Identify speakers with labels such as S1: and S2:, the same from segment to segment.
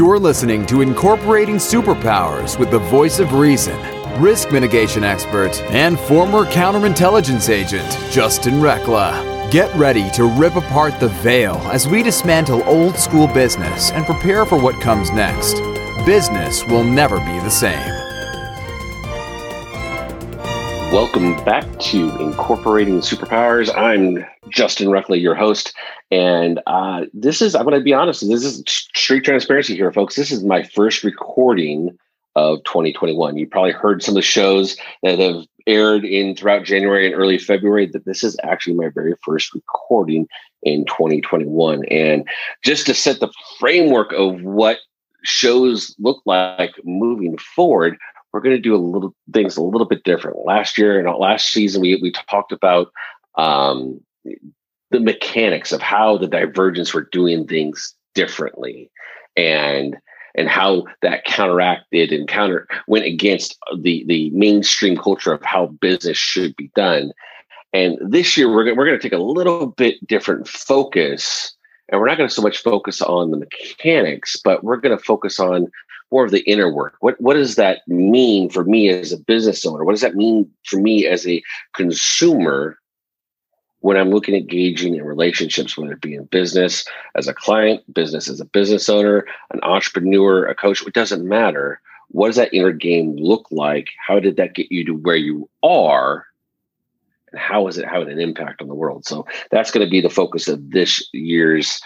S1: You're listening to Incorporating Superpowers with the voice of reason, risk mitigation expert, and former counterintelligence agent, Justin Recla. Get ready to rip apart the veil as we dismantle old school business and prepare for what comes next. Business will never be the same.
S2: Welcome back to Incorporating Superpowers. I'm Justin Recla, your host. And uh, this is, I'm going to be honest, this is straight transparency here, folks. This is my first recording of 2021. You probably heard some of the shows that have aired in throughout January and early February that this is actually my very first recording in 2021. And just to set the framework of what shows look like moving forward, we're going to do a little things a little bit different. Last year and last season, we we talked about um, the mechanics of how the divergence were doing things differently, and and how that counteracted and counter went against the the mainstream culture of how business should be done. And this year, we're we're going to take a little bit different focus and we're not going to so much focus on the mechanics, but we're going to focus on more of the inner work. What what does that mean for me as a business owner? What does that mean for me as a consumer when I'm looking at gauging in relationships, whether it be in business, as a client, business as a business owner, an entrepreneur, a coach, it doesn't matter. What does that inner game look like? How did that get you to where you are? And how is it having an impact on the world? So that's going to be the focus of this year's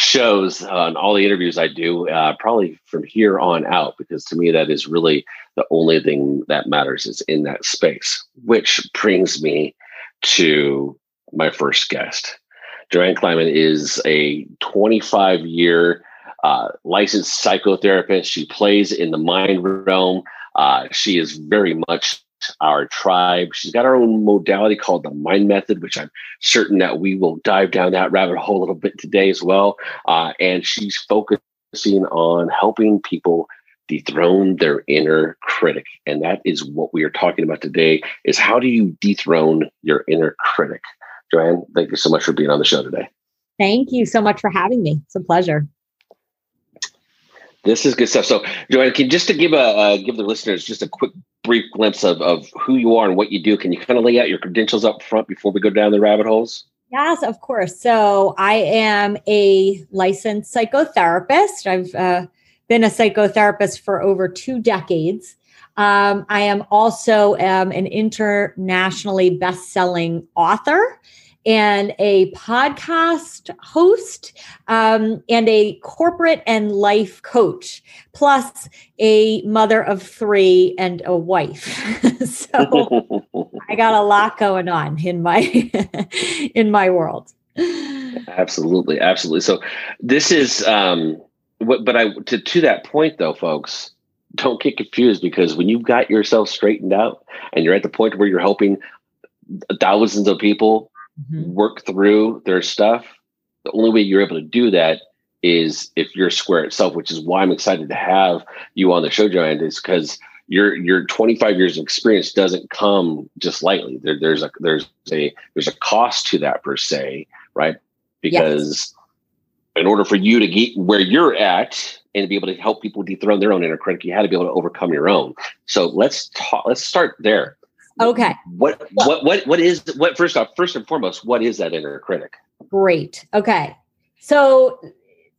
S2: shows and all the interviews I do, uh, probably from here on out, because to me, that is really the only thing that matters is in that space, which brings me to my first guest. Joanne Kleinman is a 25 year uh, licensed psychotherapist. She plays in the mind realm. Uh, she is very much our tribe. She's got her own modality called the Mind Method, which I'm certain that we will dive down that rabbit hole a little bit today as well. Uh, and she's focusing on helping people dethrone their inner critic and that is what we are talking about today is how do you dethrone your inner critic joanne thank you so much for being on the show today
S3: thank you so much for having me it's a pleasure
S2: this is good stuff. So, Joanne, can just to give a uh, give the listeners just a quick brief glimpse of of who you are and what you do. Can you kind of lay out your credentials up front before we go down the rabbit holes?
S3: Yes, of course. So, I am a licensed psychotherapist. I've uh, been a psychotherapist for over two decades. Um, I am also um, an internationally best-selling author and a podcast host um, and a corporate and life coach, plus a mother of three and a wife. so I got a lot going on in my in my world.
S2: Absolutely, absolutely. So this is um, what, but I to to that point though, folks don't get confused because when you've got yourself straightened out and you're at the point where you're helping thousands of people mm-hmm. work through their stuff. The only way you're able to do that is if you're square itself, which is why I'm excited to have you on the show, Joanne, is because your your 25 years of experience doesn't come just lightly. There, there's a there's a there's a cost to that per se, right? Because yes. in order for you to get where you're at and to be able to help people dethrone their own inner critic, you had to be able to overcome your own. So let's talk. Let's start there.
S3: Okay.
S2: What what what what is what first off, first and foremost, what is that inner critic?
S3: Great. Okay. So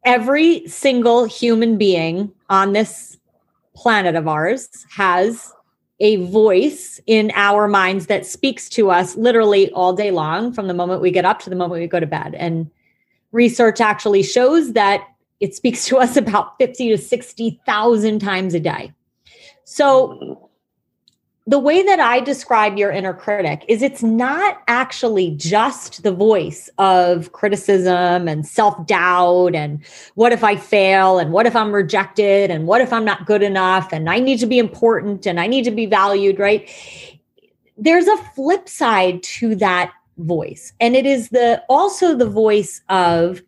S3: every single human being on this planet of ours has a voice in our minds that speaks to us literally all day long from the moment we get up to the moment we go to bed. And research actually shows that it speaks to us about 50 to 60,000 times a day. So the way that I describe your inner critic is it's not actually just the voice of criticism and self doubt and what if I fail and what if I'm rejected and what if I'm not good enough and I need to be important and I need to be valued, right? There's a flip side to that voice and it is the also the voice of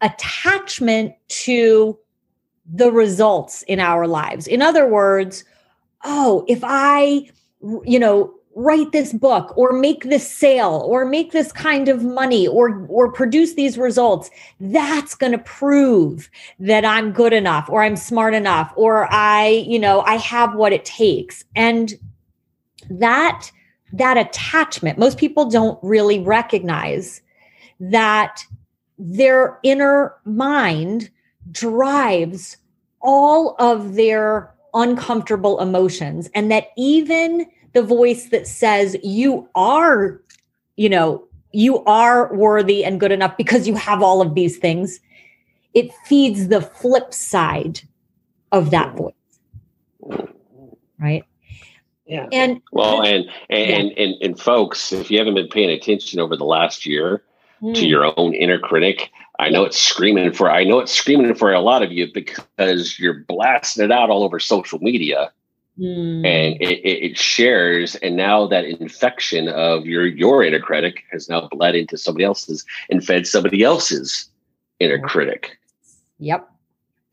S3: attachment to the results in our lives. In other words, oh, if I, you know, write this book or make this sale or make this kind of money or or produce these results that's going to prove that I'm good enough or I'm smart enough or I you know I have what it takes. And that that attachment most people don't really recognize that their inner mind drives all of their uncomfortable emotions and that even the voice that says you are you know you are worthy and good enough because you have all of these things it feeds the flip side of that mm-hmm. voice right
S2: Yeah.
S3: and
S2: Well, and and,
S3: Yeah.
S2: and and and folks, if you haven't been paying attention over the last year to
S3: Mm,
S2: your own inner critic, I know it's screaming for. I know it's screaming for a lot of you because you're blasting it out all over social media,
S3: mm,
S2: and it, it, it shares. And now that infection of your your inner critic has now bled into somebody else's and fed somebody else's inner
S3: Right.
S2: critic.
S3: yep.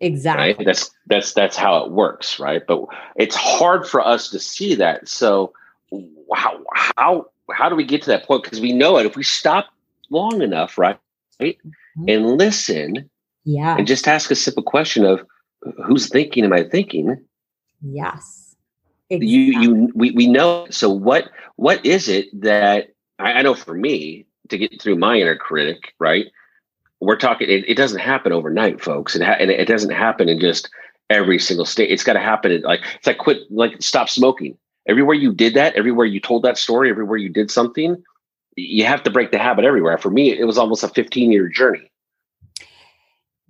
S3: Exactly.
S2: Right that's that's that's how it works right? But it's hard for us to see that. So how how how do we get to that point? Because we know it. If we stop long enough right right and listen
S3: yeah.
S2: and just ask a simple question of who's thinking? Am i thinking?
S3: Yes.
S2: You you we, we know. So what what is it that I, I know for me to get through my inner critic right we're talking it, it doesn't happen overnight folks. It ha- and it doesn't happen in just every single state. It's got to happen in like it's like quit like stop smoking. Everywhere you did that everywhere you told that story everywhere you did something you have to break the habit everywhere for me it was almost a 15 year journey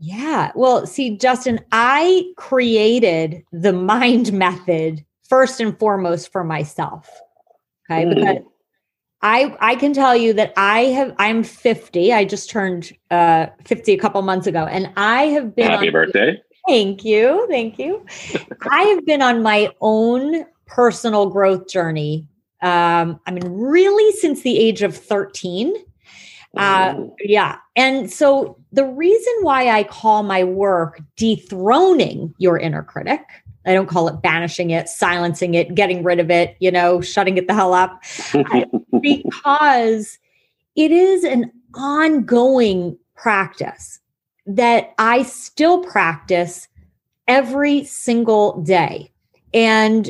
S3: Yeah. Well, see, Justin, I created the mind method first and foremost for myself. Okay.
S2: Mm.
S3: Because I I can tell you that I have I'm 50. I just turned uh 50 a couple months ago. And I have been
S2: happy birthday
S3: Thank you. Thank you. I have been on my own personal growth journey. Um, I mean, really since the age of 13. Uh, yeah. And so the reason why I call my work dethroning your inner critic, I don't call it banishing it, silencing it, getting rid of it, you know, shutting it the hell up, because it is an ongoing practice that I still practice every single day. And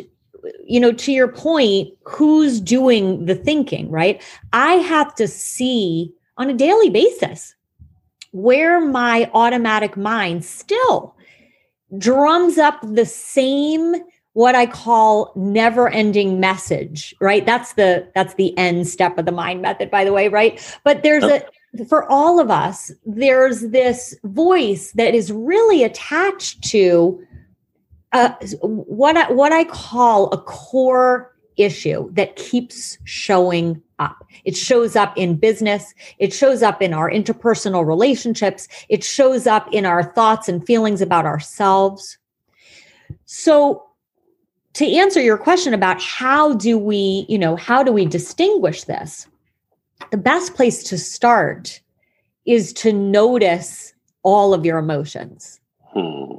S3: you know, to your point, who's doing the thinking, right? I have to see on a daily basis where my automatic mind still drums up the same what i call never ending message right that's the that's the end step of the mind method by the way right but there's a for all of us there's this voice that is really attached to uh, what I, what I call a core issue that keeps showing up. It shows up in business. It shows up in our interpersonal relationships. It shows up in our thoughts and feelings about ourselves. So to answer your question about how do we, you know, how do we distinguish this? The best place to start is to notice all of your emotions
S2: Hmm.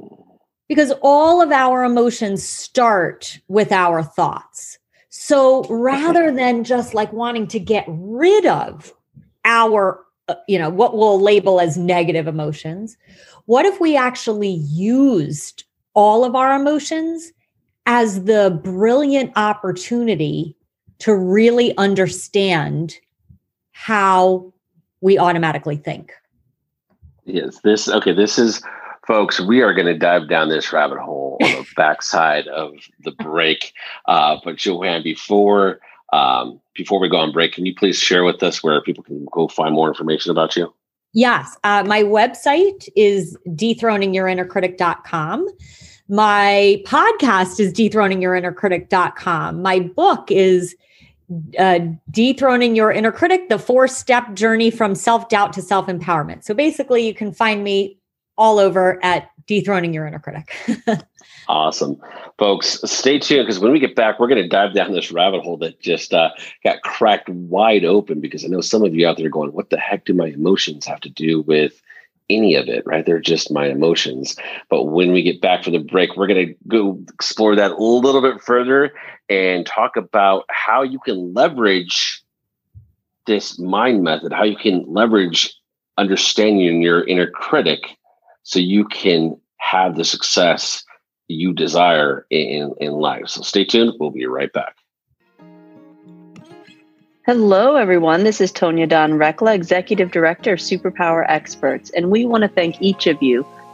S3: Because all of our emotions start with our thoughts. So rather than just like wanting to get rid of our, uh, you know, what we'll label as negative emotions, what if we actually used all of our emotions as the brilliant opportunity to really understand how we automatically think?
S2: Yes, this okay. This is, folks. We are going to dive down this rabbit hole on the backside of the break. Uh, but Joanne, before um, before we go on break, can you please share with us where people can go find more information about you?
S3: Yes. Uh, my website is dethroningyourinnercritic.com. My podcast is dethroningyourinnercritic.com. My book is uh, Dethroning Your Inner Critic, the four step journey from self doubt to self empowerment. So basically, you can find me all over at Dethroning Your Inner Critic.
S2: Awesome, folks. Stay tuned because when we get back, we're going to dive down this rabbit hole that just uh, got cracked wide open. Because I know some of you out there are going, "What the heck do my emotions have to do with any of it, right? They're just my emotions. But when we get back from the break, we're going to go explore that a little bit further and talk about how you can leverage this mind method, how you can leverage understanding your inner critic so you can have the success you desire in, in life. So stay tuned. We'll be right back.
S4: Hello, everyone. This is Tonya Dawn Recla, Executive Director of Superpower Experts, and we want to thank each of you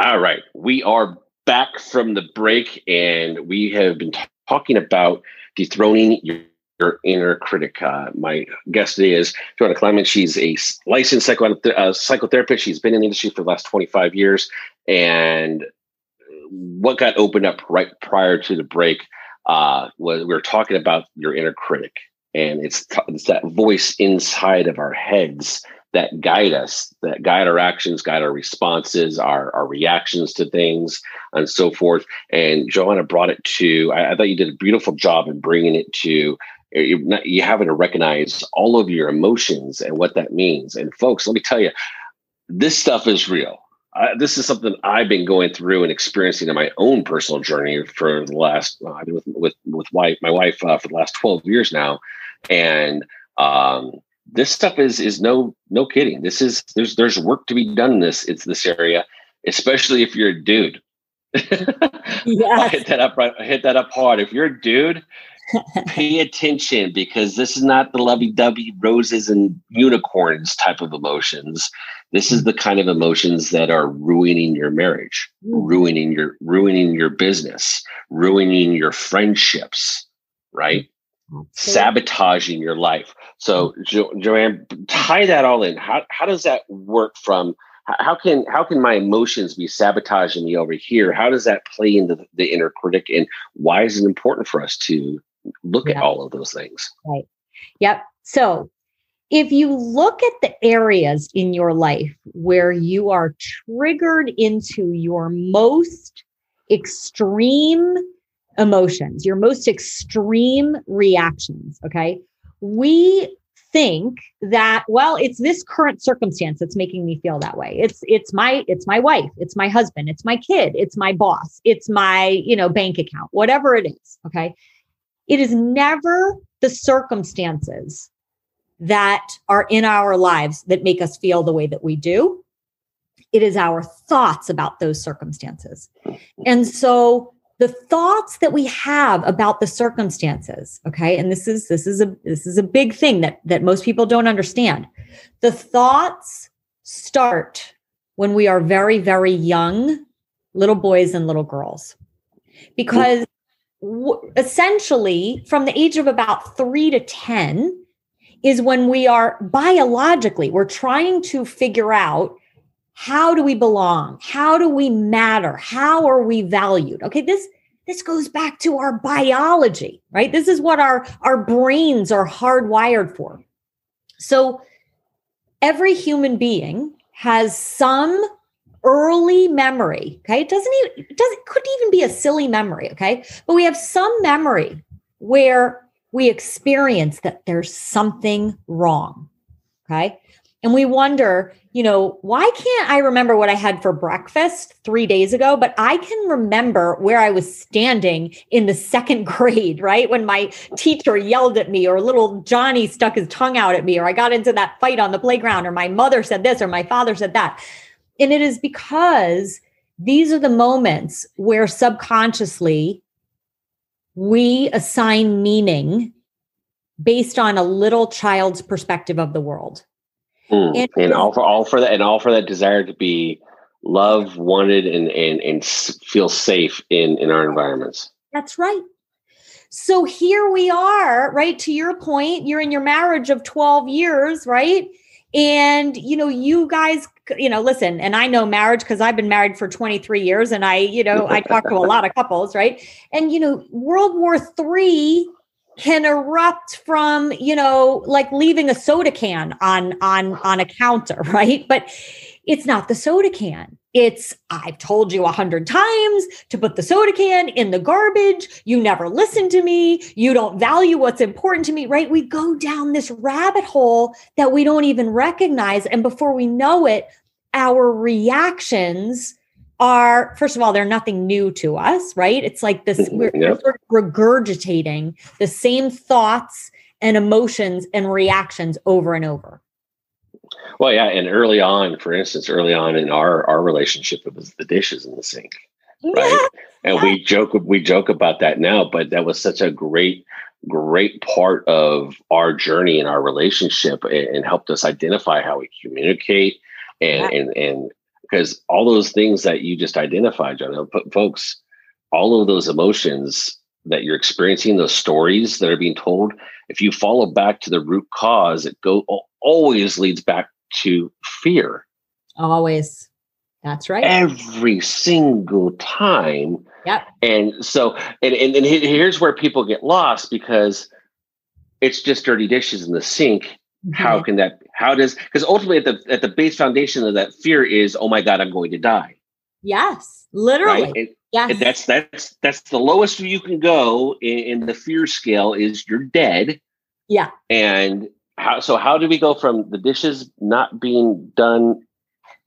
S2: All right. We are back from the break and we have been t- talking about dethroning your, your inner critic. Uh, my guest today is Joanna Clement. She's a licensed psycho- uh, psychotherapist. She's been in the industry for the last 25 years. And what got opened up right prior to the break uh, was we were talking about your inner critic. And it's, t- it's that voice inside of our heads that guide us, that guide our actions, guide our responses, our, our reactions to things, and so forth. And Joanna brought it to, I, I thought you did a beautiful job in bringing it to you, you having to recognize all of your emotions and what that means. And folks, let me tell you, this stuff is real. Uh, this is something I've been going through and experiencing in my own personal journey for the last. Uh, I've been with with with wife, my wife uh, for the last twelve years now, and um, this stuff is is no no kidding. This is there's there's work to be done in this it's this area, especially if you're a dude. yeah, hit that up right. Hit that up hard. If you're a dude, pay attention because this is not the lovey-dovey roses and unicorns type of emotions. This is the kind of emotions that are ruining your marriage, mm. ruining your ruining your business, ruining your friendships, right? Sabotaging your life. So, mm. jo- Joanne, tie that all in. How how does that work? From how can how can my emotions be sabotaging me over here? How does that play into the, the inner critic, and why is it important for us to look at all of those things?
S3: Right. Yep. So. If you look at the areas in your life where you are triggered into your most extreme emotions, your most extreme reactions. Okay. We think that well it's this current circumstance that's making me feel that way it's it's my it's my wife it's my husband it's my kid it's my boss it's my you know bank account whatever it is okay it is never the circumstances that are in our lives that make us feel the way that we do it is our thoughts about those circumstances and so the thoughts that we have about the circumstances okay? And this is this is a this is a big thing that that most people don't understand. The thoughts start when we are very very young little boys and little girls. Because w- essentially from the age of about 3 to 10 is when we are biologically we're trying to figure out how do we belong? How do we matter? How are we valued? Okay this this goes back to our biology right? This is what our our brains are hardwired for. So every human being has some early memory okay? It doesn't even it doesn't could even be a silly memory okay? But we have some memory where we experience that there's something wrong okay and we wonder, you know, why can't I remember what I had for breakfast three days ago? But I can remember where I was standing in the second grade, right? When my teacher yelled at me, or little Johnny stuck his tongue out at me, or I got into that fight on the playground, or my mother said this, or my father said that. And it is because these are the moments where subconsciously we assign meaning based on a little child's perspective of the world.
S2: Mm. And, and all for all for that and all for that desire to be loved, wanted, and and and feel safe in in our environments.
S3: That's right. So here we are, right? To your point, you're in your marriage of 12 years, right? And you know, you guys, you know, listen, and I know marriage because I've been married for 23 years and I, you know, I talk to a lot of couples, right? And you know, World War Three can erupt from you know like leaving a soda can on on on a counter right? But it's not the soda can. It's i've told you a hundred times to put the soda can in the garbage. You never listen to me. You don't value what's important to me right? We go down this rabbit hole that we don't even recognize. And before we know it our reactions are first of all they're nothing new to us right it's like this mm-hmm. we're, yep. we're, sort of regurgitating the same thoughts and emotions and reactions over and over
S2: well yeah and early on for instance early on in our our relationship it was the dishes in the sink right yeah. and yeah. we joke we joke about that now but that was such a great great part of our journey and our relationship and, and helped us identify how we communicate and, yeah. and and because all those things that you just identified, John, folks, all of those emotions that you're experiencing, those stories that are being told, if you follow back to the root cause, it go always leads back to fear.
S3: Always. That's right.
S2: Every single time.
S3: Yep.
S2: And so, and, and, and here's where people get lost because it's just dirty dishes in the sink Mm-hmm. How can that? How does? Because ultimately, at the at the base foundation of that fear is, oh my god, I'm going to die.
S3: Yes, literally. Right? And, yes.
S2: And that's that's that's the lowest you can go in, in the fear scale is you're dead.
S3: Yeah.
S2: And how? So how do we go from the dishes not being done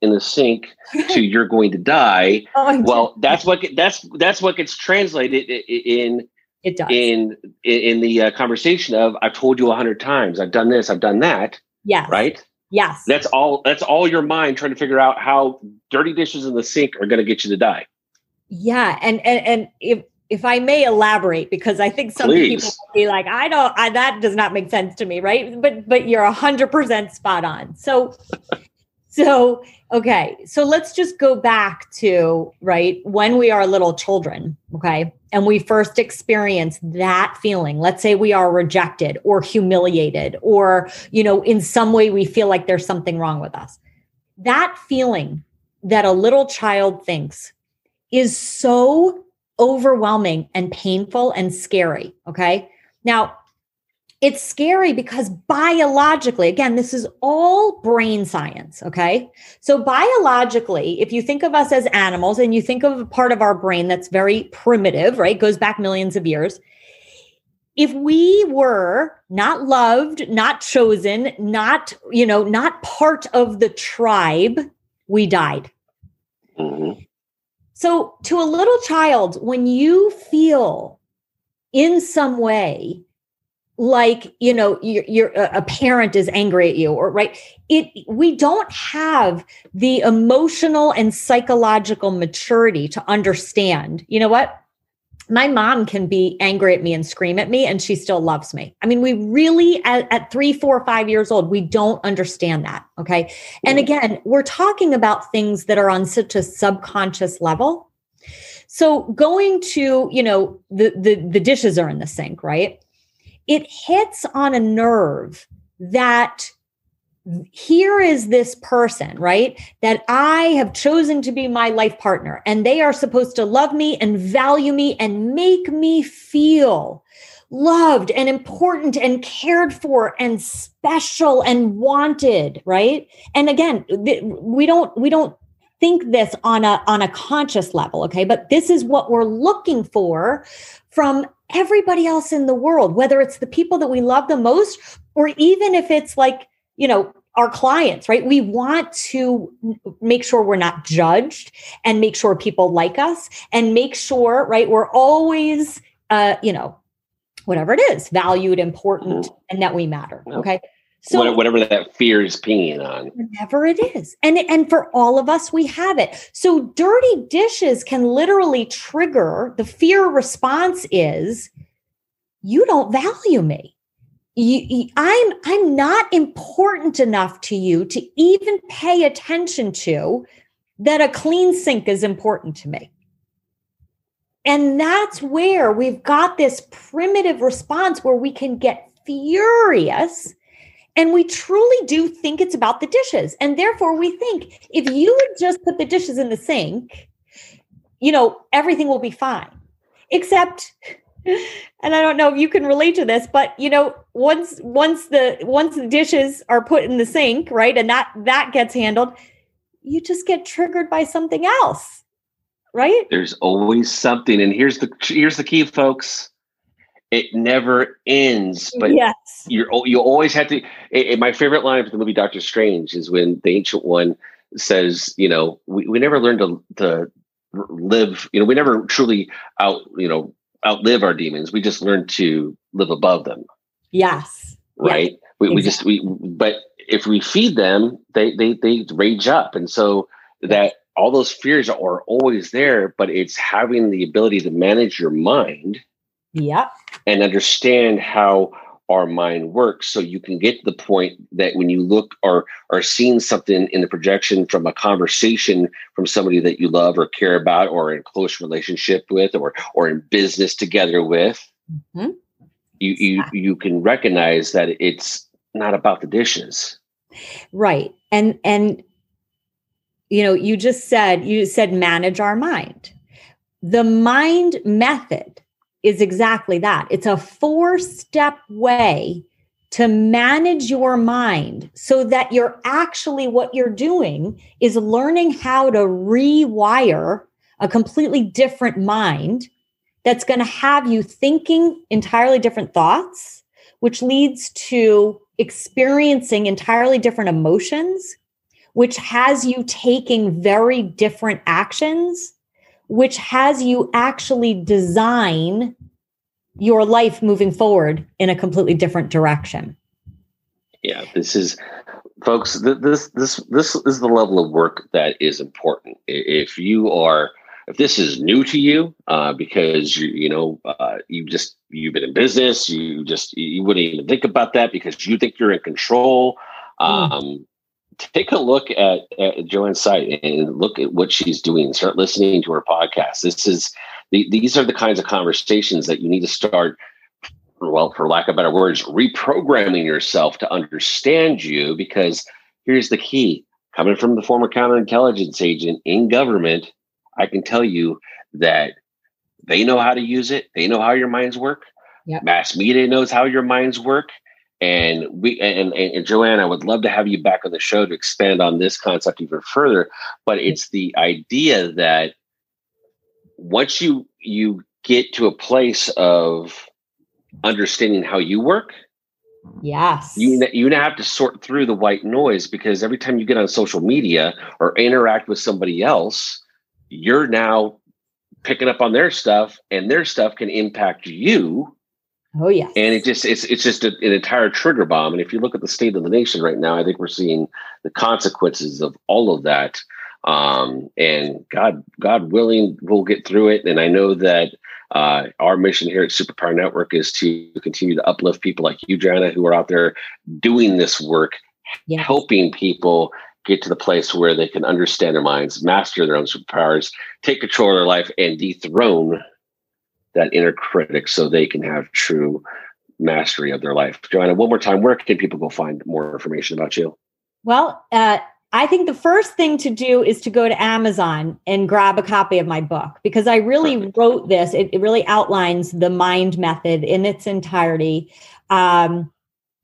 S2: in the sink to you're going to die? oh well, that's what that's that's what gets translated in
S3: it does
S2: in in the uh, conversation of I've told you a hundred times, I've done this, I've done that.
S3: Yes.
S2: Right.
S3: Yes.
S2: That's all. That's all your mind trying to figure out how dirty dishes in the sink are going to get you to die.
S3: Yeah, and and and if if I may elaborate, because I think some Please. people be like, I don't, I, that does not make sense to me, right? But but you're a hundred percent spot on. So so okay, so let's just go back to right when we are little children, okay, and we first experience that feeling. Let's say we are rejected or humiliated or you know in some way we feel like there's something wrong with us. That feeling that a little child thinks is so overwhelming and painful and scary okay? Now it's scary because biologically, again, this is all brain science. Okay. So, biologically, if you think of us as animals and you think of a part of our brain that's very primitive, right, goes back millions of years. If we were not loved, not chosen, not, you know, not part of the tribe, we died. Mm-hmm. So, to a little child, when you feel in some way like you know you're, you're, a parent is angry at you or right? It we don't have the emotional and psychological maturity to understand. You know what? My mom can be angry at me and scream at me and she still loves me. I mean we really at, at three four five years old we don't understand that okay? And again we're talking about things that are on such a subconscious level. So going to you know the the, the dishes are in the sink right it hits on a nerve that here is this person, right? That I have chosen to be my life partner, and they are supposed to love me and value me and make me feel loved and important and cared for and special and wanted, right? And again, we don't we don't think this on a on a conscious level, okay? But this is what we're looking for from everybody else in the world, whether it's the people that we love the most, or even if it's like, you know, our clients, right? We want to make sure we're not judged and make sure people like us and make sure, right? We're always, uh, you know, whatever it is, valued, important, mm-hmm. and that we matter. Okay.
S2: So whatever that fear is pinging on.
S3: Whatever it is. And and for all of us we have it. So dirty dishes can literally trigger the fear response is you don't value me. you, you, I'm I'm not important enough to you to even pay attention to that a clean sink is important to me. And that's where we've got this primitive response where we can get furious and we truly do think it's about the dishes. And therefore, we think if you would just put the dishes in the sink, you know, everything will be fine. Except, and I don't know if you can relate to this, but you know, once once the once the dishes are put in the sink, right, and that that gets handled, you just get triggered by something else right
S2: there's always something and here's the here's the key folks it never ends but yes. you're you always have to it, it, my favorite line from the movie doctor strange is when the ancient one says you know we, we never learned to, to live you know we never truly out you know outlive our demons. We just learn to live above them.
S3: Yes.
S2: Right? Yes. We, exactly. we just we but if we feed them, they they they rage up, and so that all those fears are always there. But it's having the ability to manage your mind,
S3: yeah,
S2: and understand how our mind works, so you can get to the point that when you look or are seeing something in the projection from a conversation from somebody that you love or care about, or in close relationship with, or or in business together with. Mm-hmm. You, you you can recognize that it's not about the dishes.
S3: Right. And and you know, you just said you said manage our mind. The mind method is exactly that. It's a four-step way to manage your mind so that you're actually what you're doing is learning how to rewire a completely different mind that's going to have you thinking entirely different thoughts, which leads to experiencing entirely different emotions, which has you taking very different actions, which has you actually design your life moving forward in a completely different direction.
S2: Yeah, this is folks this this this is the level of work that is important. If you are if this is new to you uh, because you you know uh, you just you've been in business you just you wouldn't even think about that because you think you're in control hmm. um. Take a look at, at joanne's site and look at what she's doing start listening to her podcast this is the, these are the kinds of conversations that you need to start well for lack of better words reprogramming yourself to understand you because here's the key coming from the former counterintelligence agent in government I can tell you that they know how to use it. They know how your minds work. Yep. Mass media knows how your minds work. And we and, and, Joanne, I would love to have you back on the show to expand on this concept even further. But it's the idea that once you you get to a place of understanding how you work,
S3: Yes.
S2: You you now have to sort through the white noise because every time you get on social media or interact with somebody else, you're now picking up on their stuff and their stuff can impact you
S3: oh yeah.
S2: And it just it's it's just a, an entire trigger bomb. And if you look at the state of the nation right now i think we're seeing the consequences of all of that. Um, and god god willing we'll get through it. And i know that uh, our mission here at superpower network is to continue to uplift people like you Jana, who are out there doing this work yes. helping people get to the place where they can understand their minds, master their own superpowers, take control of their life, and dethrone that inner critic so they can have true mastery of their life. Joanna, one more time, where can people go find more information about you?
S3: Well, uh, I think the first thing to do is to go to Amazon and grab a copy of my book because I really Perfect. wrote this. It, it, really outlines the mind method in its entirety. Um,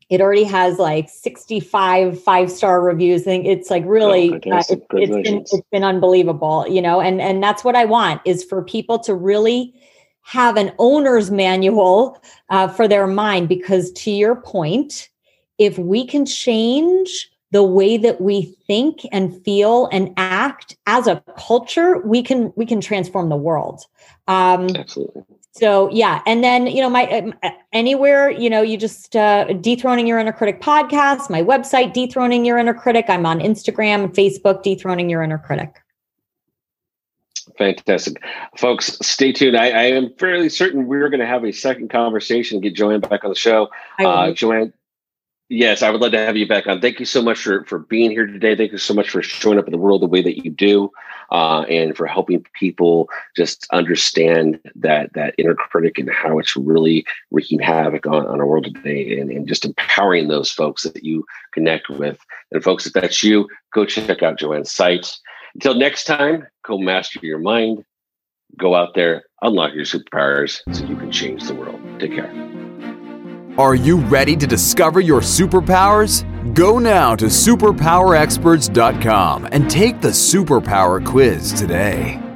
S3: it already has like 65 five star reviews. I think it's like really, oh, uh, it, has been, it's been unbelievable, you know, and, and that's what I want is for people to really have an owner's manual uh, for their mind. Because to your point, if we can change the way that we think and feel and act as a culture, we can we can transform the world.
S2: Um, Absolutely
S3: so yeah and then you know my um, anywhere you know you just uh, dethroning your inner critic podcast my website dethroning your inner critic i'm on instagram and facebook dethroning your inner critic
S2: Fantastic. Folks, stay tuned. I, I am fairly certain we're going to have a second conversation and get Joanne back on the show. Uh, Joanne, yes, I would love to have you back on. Thank you so much for, for being here today. Thank you so much for showing up in the world the way that you do uh, and for helping people just understand that that inner critic and how it's really wreaking havoc on, on our world today and, and just empowering those folks that you connect with. And folks, if that's you, go check out Joanne's site until next time, go master your mind, go out there, unlock your superpowers so you can change the world. Take care.
S1: Are you ready to discover your superpowers? Go now to superpowerexperts.com and take the superpower quiz today.